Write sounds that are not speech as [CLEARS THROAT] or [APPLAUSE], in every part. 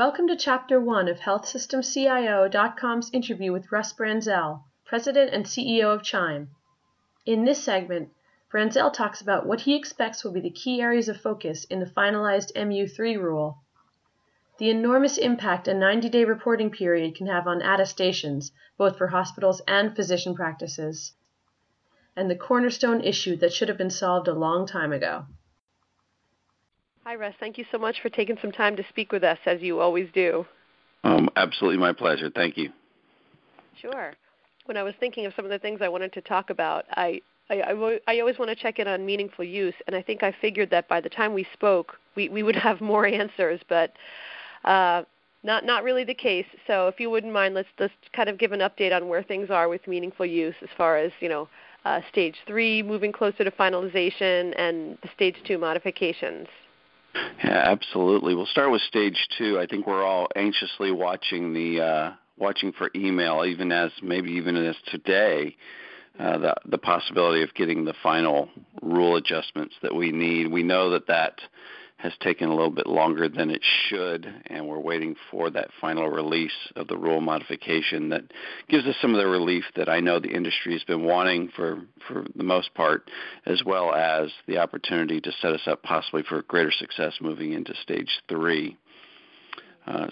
Welcome to Chapter 1 of HealthSystemCIO.com's interview with Russ Branzell, President and CEO of Chime. In this segment, Branzell talks about what he expects will be the key areas of focus in the finalized MU3 rule, the enormous impact a 90 day reporting period can have on attestations, both for hospitals and physician practices, and the cornerstone issue that should have been solved a long time ago. Hi, Russ. Thank you so much for taking some time to speak with us, as you always do. Um, absolutely my pleasure. Thank you. Sure. When I was thinking of some of the things I wanted to talk about, I I, I, I always want to check in on meaningful use, and I think I figured that by the time we spoke, we, we would [LAUGHS] have more answers, but uh, not not really the case. So if you wouldn't mind, let's let's kind of give an update on where things are with meaningful use, as far as you know, uh, stage three moving closer to finalization, and the stage two modifications. Yeah, absolutely. We'll start with stage two. I think we're all anxiously watching the uh, watching for email, even as maybe even as today, uh, the the possibility of getting the final rule adjustments that we need. We know that that has taken a little bit longer than it should, and we're waiting for that final release of the rule modification that gives us some of the relief that I know the industry has been wanting for, for the most part, as well as the opportunity to set us up possibly for greater success moving into stage three.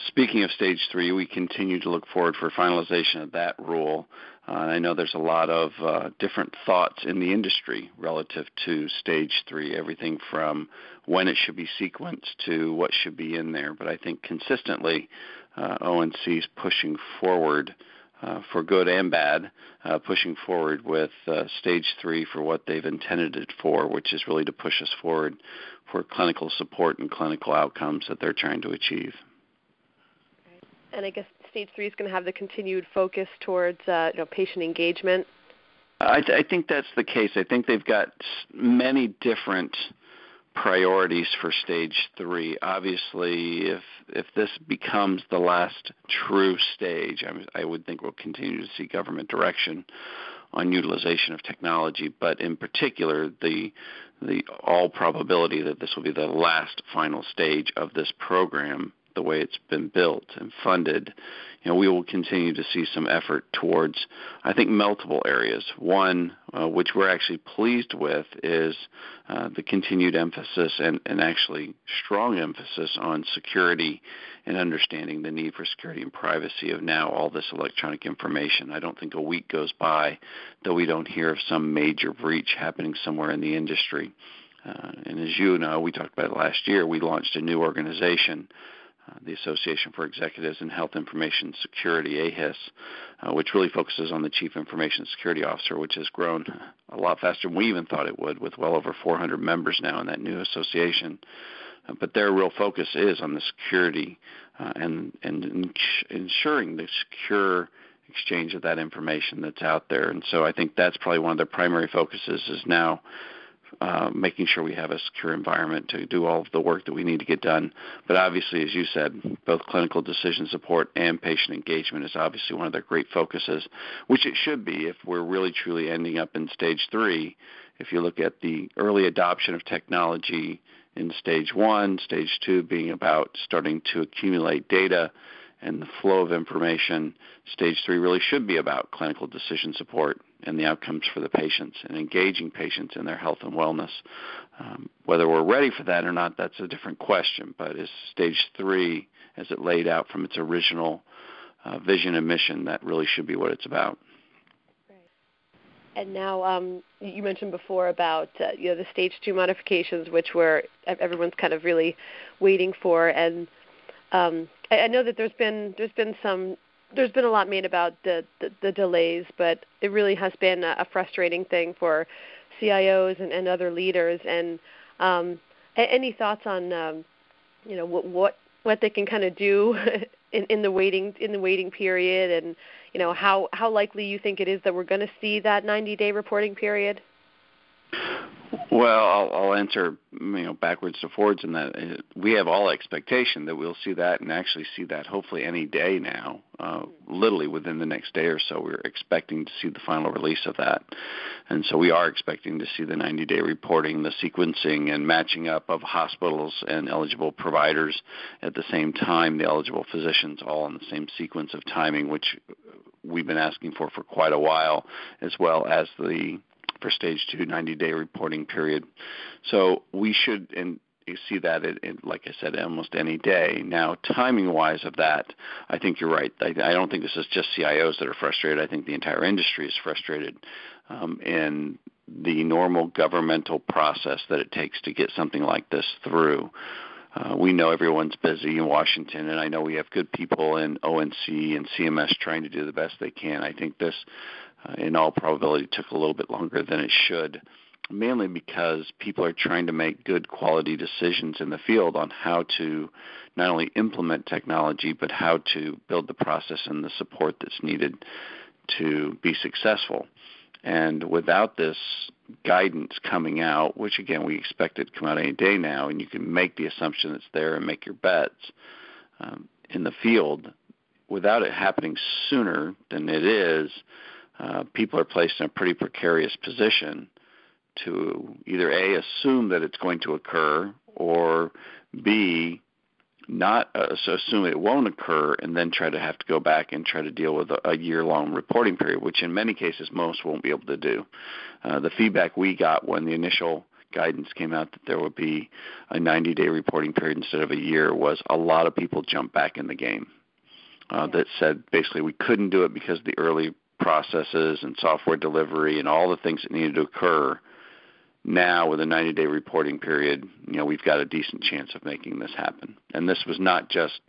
Speaking of stage three, we continue to look forward for finalization of that rule. Uh, I know there's a lot of uh, different thoughts in the industry relative to stage three, everything from when it should be sequenced to what should be in there. But I think consistently, uh, ONC is pushing forward uh, for good and bad, uh, pushing forward with stage three for what they've intended it for, which is really to push us forward for clinical support and clinical outcomes that they're trying to achieve. And I guess stage three is going to have the continued focus towards uh, you know, patient engagement. I, th- I think that's the case. I think they've got many different priorities for stage three. Obviously, if if this becomes the last true stage, I, I would think we'll continue to see government direction on utilization of technology. But in particular, the the all probability that this will be the last final stage of this program the way it's been built and funded, you know, we will continue to see some effort towards, I think, multiple areas. One, uh, which we're actually pleased with, is uh, the continued emphasis and, and actually strong emphasis on security and understanding the need for security and privacy of now all this electronic information. I don't think a week goes by that we don't hear of some major breach happening somewhere in the industry. Uh, and as you know, we talked about it last year, we launched a new organization the Association for Executives in Health Information Security, AEHIS, uh, which really focuses on the Chief Information Security Officer, which has grown a lot faster than we even thought it would, with well over 400 members now in that new association. Uh, but their real focus is on the security uh, and, and ensuring the secure exchange of that information that's out there. And so I think that's probably one of their primary focuses is now uh, making sure we have a secure environment to do all of the work that we need to get done. But obviously, as you said, both clinical decision support and patient engagement is obviously one of their great focuses, which it should be if we're really truly ending up in stage three. If you look at the early adoption of technology in stage one, stage two being about starting to accumulate data and the flow of information, stage three really should be about clinical decision support and the outcomes for the patients and engaging patients in their health and wellness. Um, whether we're ready for that or not, that's a different question. But is stage three, as it laid out from its original uh, vision and mission, that really should be what it's about. And now, um, you mentioned before about uh, you know the stage two modifications, which were everyone's kind of really waiting for, and um, I, I know that there's been there's been some there's been a lot made about the, the, the delays, but it really has been a, a frustrating thing for CIOs and, and other leaders. And um, a- any thoughts on um, you know what what what they can kind of do [LAUGHS] in, in the waiting in the waiting period, and you know how how likely you think it is that we're going to see that 90 day reporting period? Well, I'll, I'll answer you know backwards to forwards in that uh, we have all expectation that we'll see that and actually see that hopefully any day now, uh, literally within the next day or so. We're expecting to see the final release of that, and so we are expecting to see the 90-day reporting, the sequencing and matching up of hospitals and eligible providers at the same time, the eligible physicians all in the same sequence of timing, which we've been asking for for quite a while, as well as the for stage two 90 day reporting period. So we should and you see that like I said, almost any day. Now, timing wise of that, I think you're right. I, I don't think this is just CIOs that are frustrated. I think the entire industry is frustrated um, in the normal governmental process that it takes to get something like this through. Uh, we know everyone's busy in Washington, and I know we have good people in ONC and CMS trying to do the best they can. I think this in all probability took a little bit longer than it should, mainly because people are trying to make good quality decisions in the field on how to not only implement technology, but how to build the process and the support that's needed to be successful. And without this guidance coming out, which again we expect it to come out any day now, and you can make the assumption it's there and make your bets um, in the field, without it happening sooner than it is, uh, people are placed in a pretty precarious position to either a assume that it's going to occur or b not uh, so assume it won't occur and then try to have to go back and try to deal with a, a year long reporting period which in many cases most won't be able to do. Uh, the feedback we got when the initial guidance came out that there would be a 90 day reporting period instead of a year was a lot of people jumped back in the game uh, that said basically we couldn't do it because the early processes and software delivery and all the things that needed to occur now with a 90 day reporting period you know we've got a decent chance of making this happen. And this was not just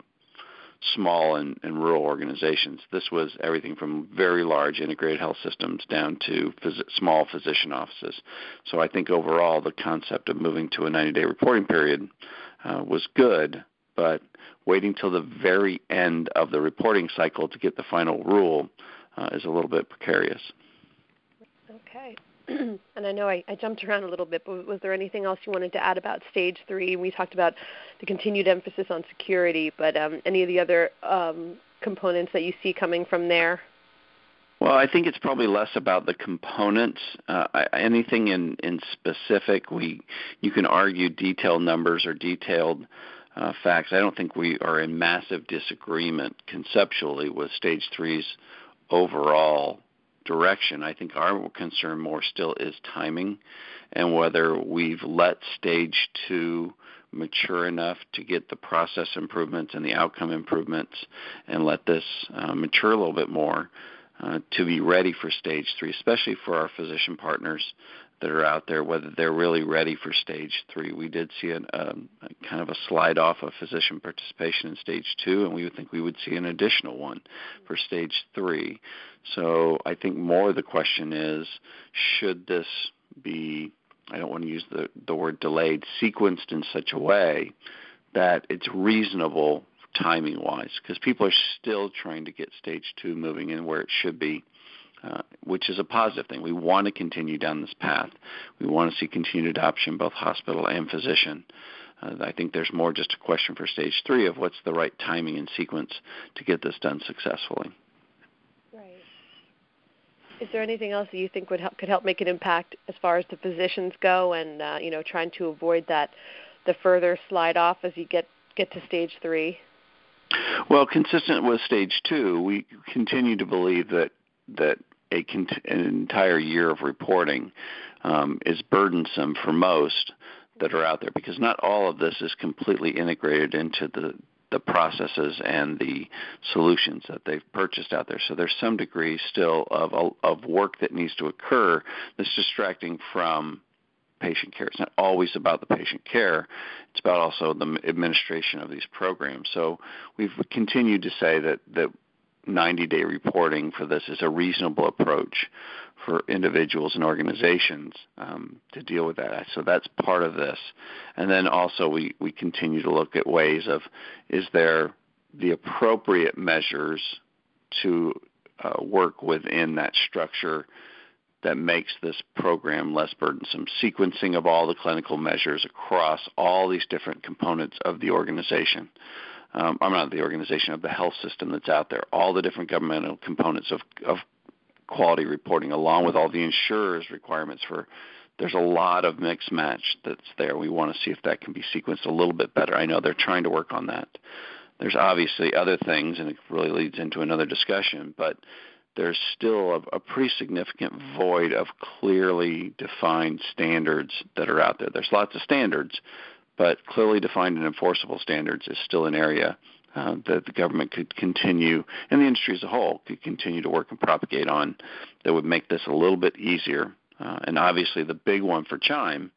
small and, and rural organizations. This was everything from very large integrated health systems down to phys- small physician offices. So i think overall the concept of moving to a 90 day reporting period uh, was good but waiting till the very end of the reporting cycle to get the final rule uh, is a little bit precarious. Okay. [CLEARS THROAT] and I know I, I, jumped around a little bit, but was there anything else you wanted to add about stage three? We talked about the continued emphasis on security, but um, any of the other um, components that you see coming from there? Well, I think it's probably less about the components. Uh, anything in, in specific, we you can argue detailed numbers or detailed uh, facts. I don't think we are in massive disagreement conceptually with stage three's overall direction. I think our concern more still is timing and whether we've let stage two mature enough to get the process improvements and the outcome improvements and let this uh, mature a little bit more uh, to be ready for stage three, especially for our physician partners that are out there, whether they're really ready for stage three. We did see an, um, kind of a slide off of physician participation in stage two, and we would think we would see an additional one for stage three. So I think more the question is, should this be, I don't want to use the, the word delayed, sequenced in such a way that it's reasonable timing wise, because people are still trying to get stage two moving in where it should be uh, which is a positive thing. We want to continue down this path. We want to see continued adoption, both hospital and physician. Uh, I think there's more just a question for stage three of what's the right timing and sequence to get this done successfully. Right. Is there anything else that you think would help, could help make an impact as far as the physicians go, and uh, you know, trying to avoid that the further slide off as you get get to stage three? Well, consistent with stage two, we continue to believe that that a an entire year of reporting um, is burdensome for most that are out there because not all of this is completely integrated into the the processes and the solutions that they've purchased out there. So there's some degree still of of work that needs to occur that's distracting from patient care. It's not always about the patient care. It's about also the administration of these programs. So we've continued to say that that 90 day reporting for this is a reasonable approach for individuals and organizations um, to deal with that. So that's part of this. And then also we, we continue to look at ways of is there the appropriate measures to uh, work within that structure that makes this program less burdensome. Sequencing of all the clinical measures across all these different components of the organization. Um, I'm not the organization of the health system that's out there. All the different governmental components of, of quality reporting, along with all the insurers' requirements for. There's a lot of mix match that's there. We want to see if that can be sequenced a little bit better. I know they're trying to work on that. There's obviously other things, and it really leads into another discussion, but there's still a, a, pretty significant void of clearly defined standards that are out there. There's lots of standards, but clearly defined and enforceable standards is still an area uh, that the government could continue, and the industry as a whole could continue to work and propagate on that would make this a little bit easier. Uh, and obviously, the big one for Chime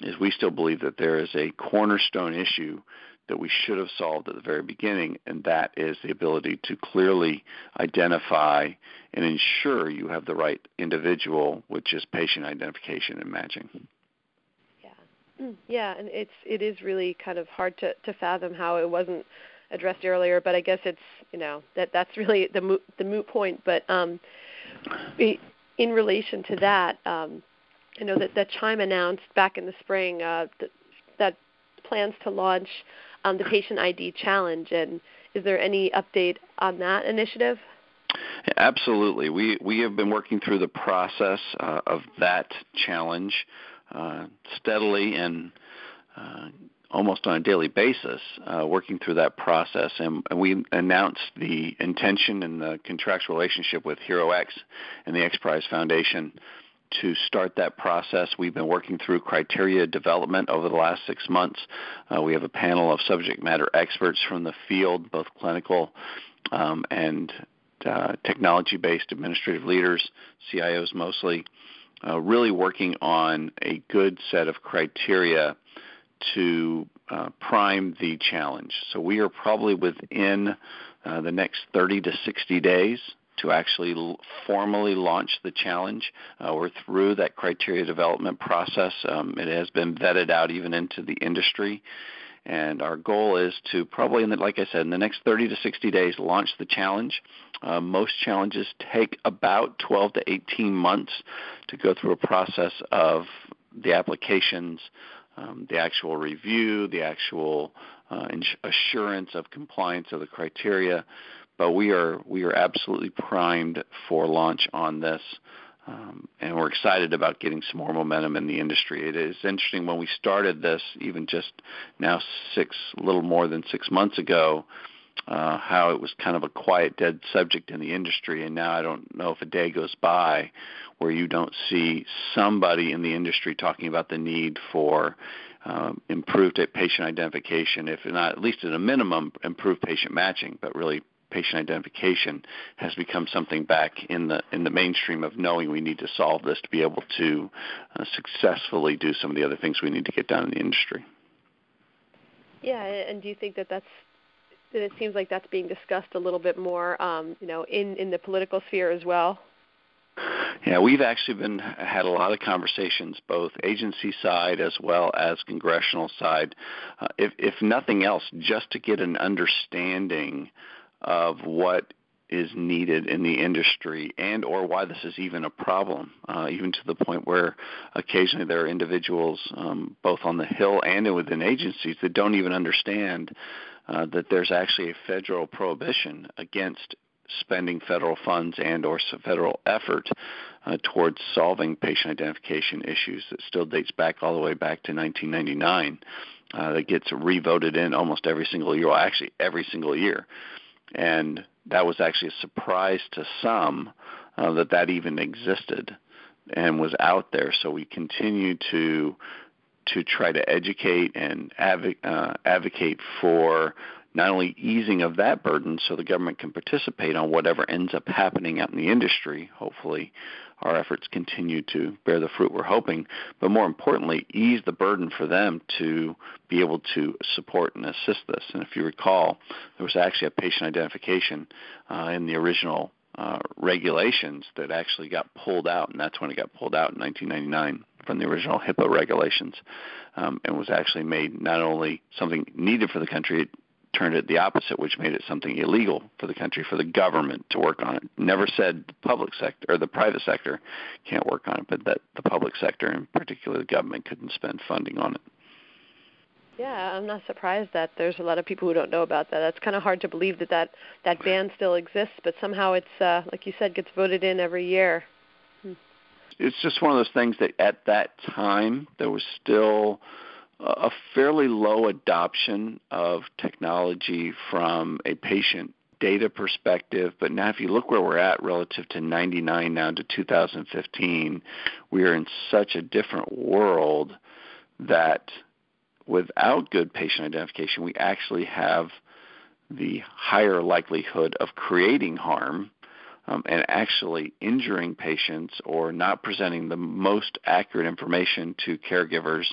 is we still believe that there is a cornerstone issue that we should have solved at the very beginning, and that is the ability to clearly identify and ensure you have the right individual, which is patient identification and matching. Yeah, and it's it is really kind of hard to to fathom how it wasn't addressed earlier, but I guess it's you know that that's really the moot, the moot point. But um, in relation to that, um, I know that that Chime announced back in the spring uh, that, that plans to launch um, the Patient ID Challenge, and is there any update on that initiative? Absolutely. We we have been working through the process uh, of that challenge uh, steadily and uh, almost on a daily basis, uh, working through that process. And, and, we announced the intention and the contractual relationship with HeroX and the XPRIZE Foundation to start that process. We've been working through criteria development over the last six months. Uh, we have a panel of subject matter experts from the field, both clinical um, and uh, technology based administrative leaders, CIOs mostly, uh, really working on a good set of criteria to uh, prime the challenge. So we are probably within uh, the next 30 to 60 days to actually l- formally launch the challenge. Uh, we're through that criteria development process. Um, it has been vetted out even into the industry. And our goal is to probably, in the, like I said, in the next 30 to 60 days, launch the challenge. Uh, most challenges take about 12 to 18 months to go through a process of the applications, um, the actual review, the actual uh, assurance of compliance of the criteria, but we are we are absolutely primed for launch on this. Um, and we're excited about getting some more momentum in the industry. It is interesting when we started this, even just now six, little more than six months ago, uh, how it was kind of a quiet, dead subject in the industry. And now I don't know if a day goes by where you don't see somebody in the industry talking about the need for um, improved patient identification, if not at least at a minimum, improved patient matching, but really patient identification has become something back in the in the mainstream of knowing we need to solve this to be able to uh, successfully do some of the other things we need to get done in the industry. Yeah, and do you think that that's that it seems like that's being discussed a little bit more, um, you know, in in the political sphere as well? Yeah, we've actually been had a lot of conversations, both agency side as well as congressional side. Uh, if if nothing else, just to get an understanding of what is needed in the industry and or why this is even a problem uh, even to the point where occasionally there are individuals um, both on the hill and within agencies that don't even understand uh, that there's actually a federal prohibition against spending federal funds and or federal effort uh, towards solving patient identification issues that still dates back all the way back to 1999 uh, that gets revoted in almost every single year well actually every single year and that was actually a surprise to some uh, that that even existed and was out there. So we continue to to try to educate and uh, advocate for not only easing of that burden so the government can participate on whatever ends up happening out in the industry, hopefully our efforts continue to bear the fruit we're hoping, but more importantly, ease the burden for them to be able to support and assist this. And if you recall, there was actually a patient identification uh, in the original uh, regulations that actually got pulled out, and that's when it got pulled out in 1999 from the original HIPAA regulations, um, and was actually made not only something needed for the country, it turned it the opposite, which made it something illegal for the country for the government to work on it. Never said the public sector or the private sector can't work on it, but that the public sector, and particularly the government, couldn't spend funding on it. Yeah, I'm not surprised that there's a lot of people who don't know about that. That's kind of hard to believe that that, that ban still exists, but somehow it's, uh, like you said, gets voted in every year. Hmm. It's just one of those things that at that time there was still a fairly low adoption of technology from a patient data perspective. But now, if you look where we're at relative to 99 now to 2015, we are in such a different world that without good patient identification, we actually have the higher likelihood of creating harm um, and actually injuring patients or not presenting the most accurate information to caregivers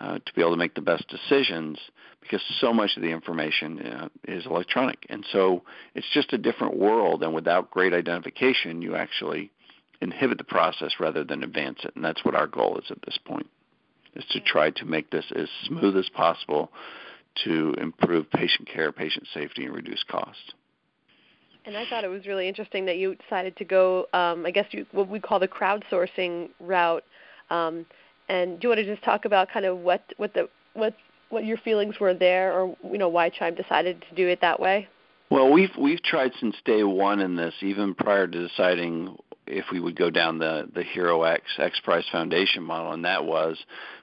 uh, to be able to make the best decisions because so much of the information uh, is electronic. And so it's just a different world, and without great identification, you actually inhibit the process rather than advance it. And that's what our goal is at this point is to try to make this as smooth as possible to improve patient care, patient safety, and reduce costs. And I thought it was really interesting that you decided to go, um, I guess, you, what we call the crowdsourcing route. Um, and do you want to just talk about kind of what what the what what your feelings were there, or you know why Chime decided to do it that way? Well, we've we've tried since day one in this, even prior to deciding if we would go down the the HeroX X Prize Foundation model, and that was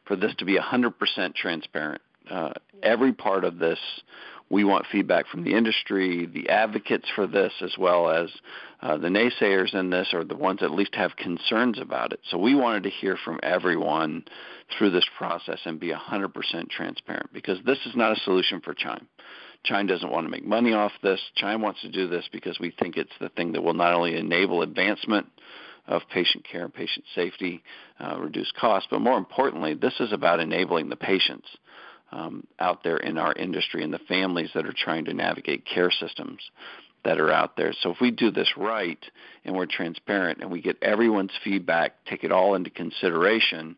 for this to be 100% transparent. Uh, every part of this, we want feedback from the industry, the advocates for this, as well as uh, the naysayers in this, or the ones that at least have concerns about it. So we wanted to hear from everyone through this process and be 100% transparent because this is not a solution for Chime. Chime doesn't want to make money off this. Chime wants to do this because we think it's the thing that will not only enable advancement of patient care and patient safety, uh, reduce costs, but more importantly, this is about enabling the patients um, out there in our industry and the families that are trying to navigate care systems that are out there. So if we do this right and we're transparent and we get everyone's feedback, take it all into consideration,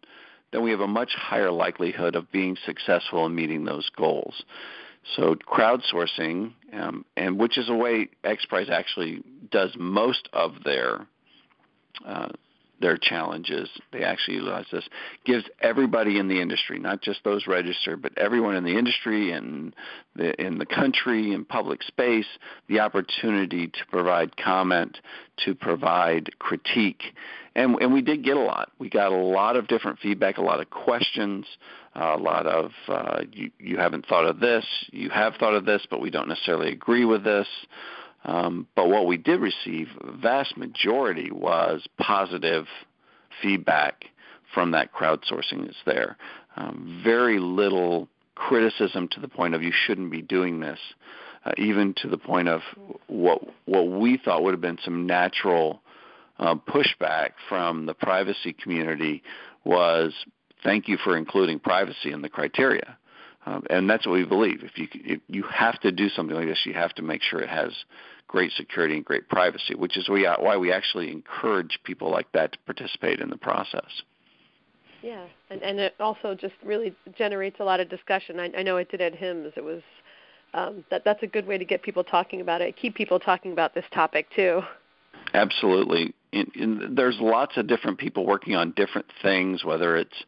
then we have a much higher likelihood of being successful in meeting those goals. So crowdsourcing, um, and which is a way XPRIZE actually does most of their uh, their challenges. They actually utilize this. Gives everybody in the industry, not just those registered, but everyone in the industry and the, in the country and public space, the opportunity to provide comment, to provide critique. And, and we did get a lot. We got a lot of different feedback, a lot of questions, a lot of uh, you, you haven't thought of this, you have thought of this, but we don't necessarily agree with this. Um, but what we did receive, vast majority was positive feedback from that crowdsourcing that's there. Um, very little criticism to the point of you shouldn't be doing this, uh, even to the point of what what we thought would have been some natural uh, pushback from the privacy community was thank you for including privacy in the criteria. Um, and that's what we believe. If you if you have to do something like this, you have to make sure it has great security and great privacy, which is why we actually encourage people like that to participate in the process. Yeah, and and it also just really generates a lot of discussion. I, I know it did at HIMSS. It was um, that that's a good way to get people talking about it, keep people talking about this topic too. Absolutely. In, in, there's lots of different people working on different things, whether it's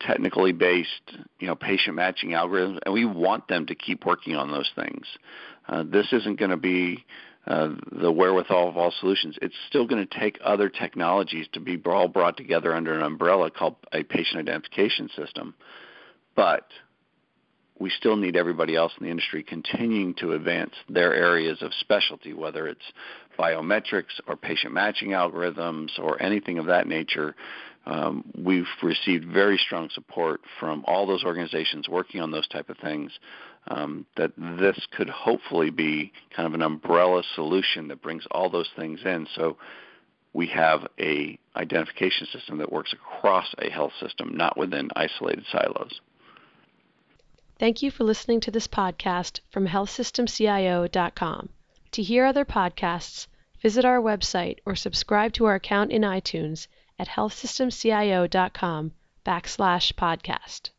technically based, you know, patient matching algorithms, and we want them to keep working on those things. Uh, this isn't going to be uh, the wherewithal of all solutions. It's still going to take other technologies to be all brought together under an umbrella called a patient identification system. But we still need everybody else in the industry continuing to advance their areas of specialty, whether it's biometrics or patient matching algorithms or anything of that nature. Um, we've received very strong support from all those organizations working on those type of things. Um, that this could hopefully be kind of an umbrella solution that brings all those things in. So we have a identification system that works across a health system, not within isolated silos. Thank you for listening to this podcast from healthsystemcio.com. To hear other podcasts, visit our website or subscribe to our account in iTunes at healthsystemcio.com backslash podcast.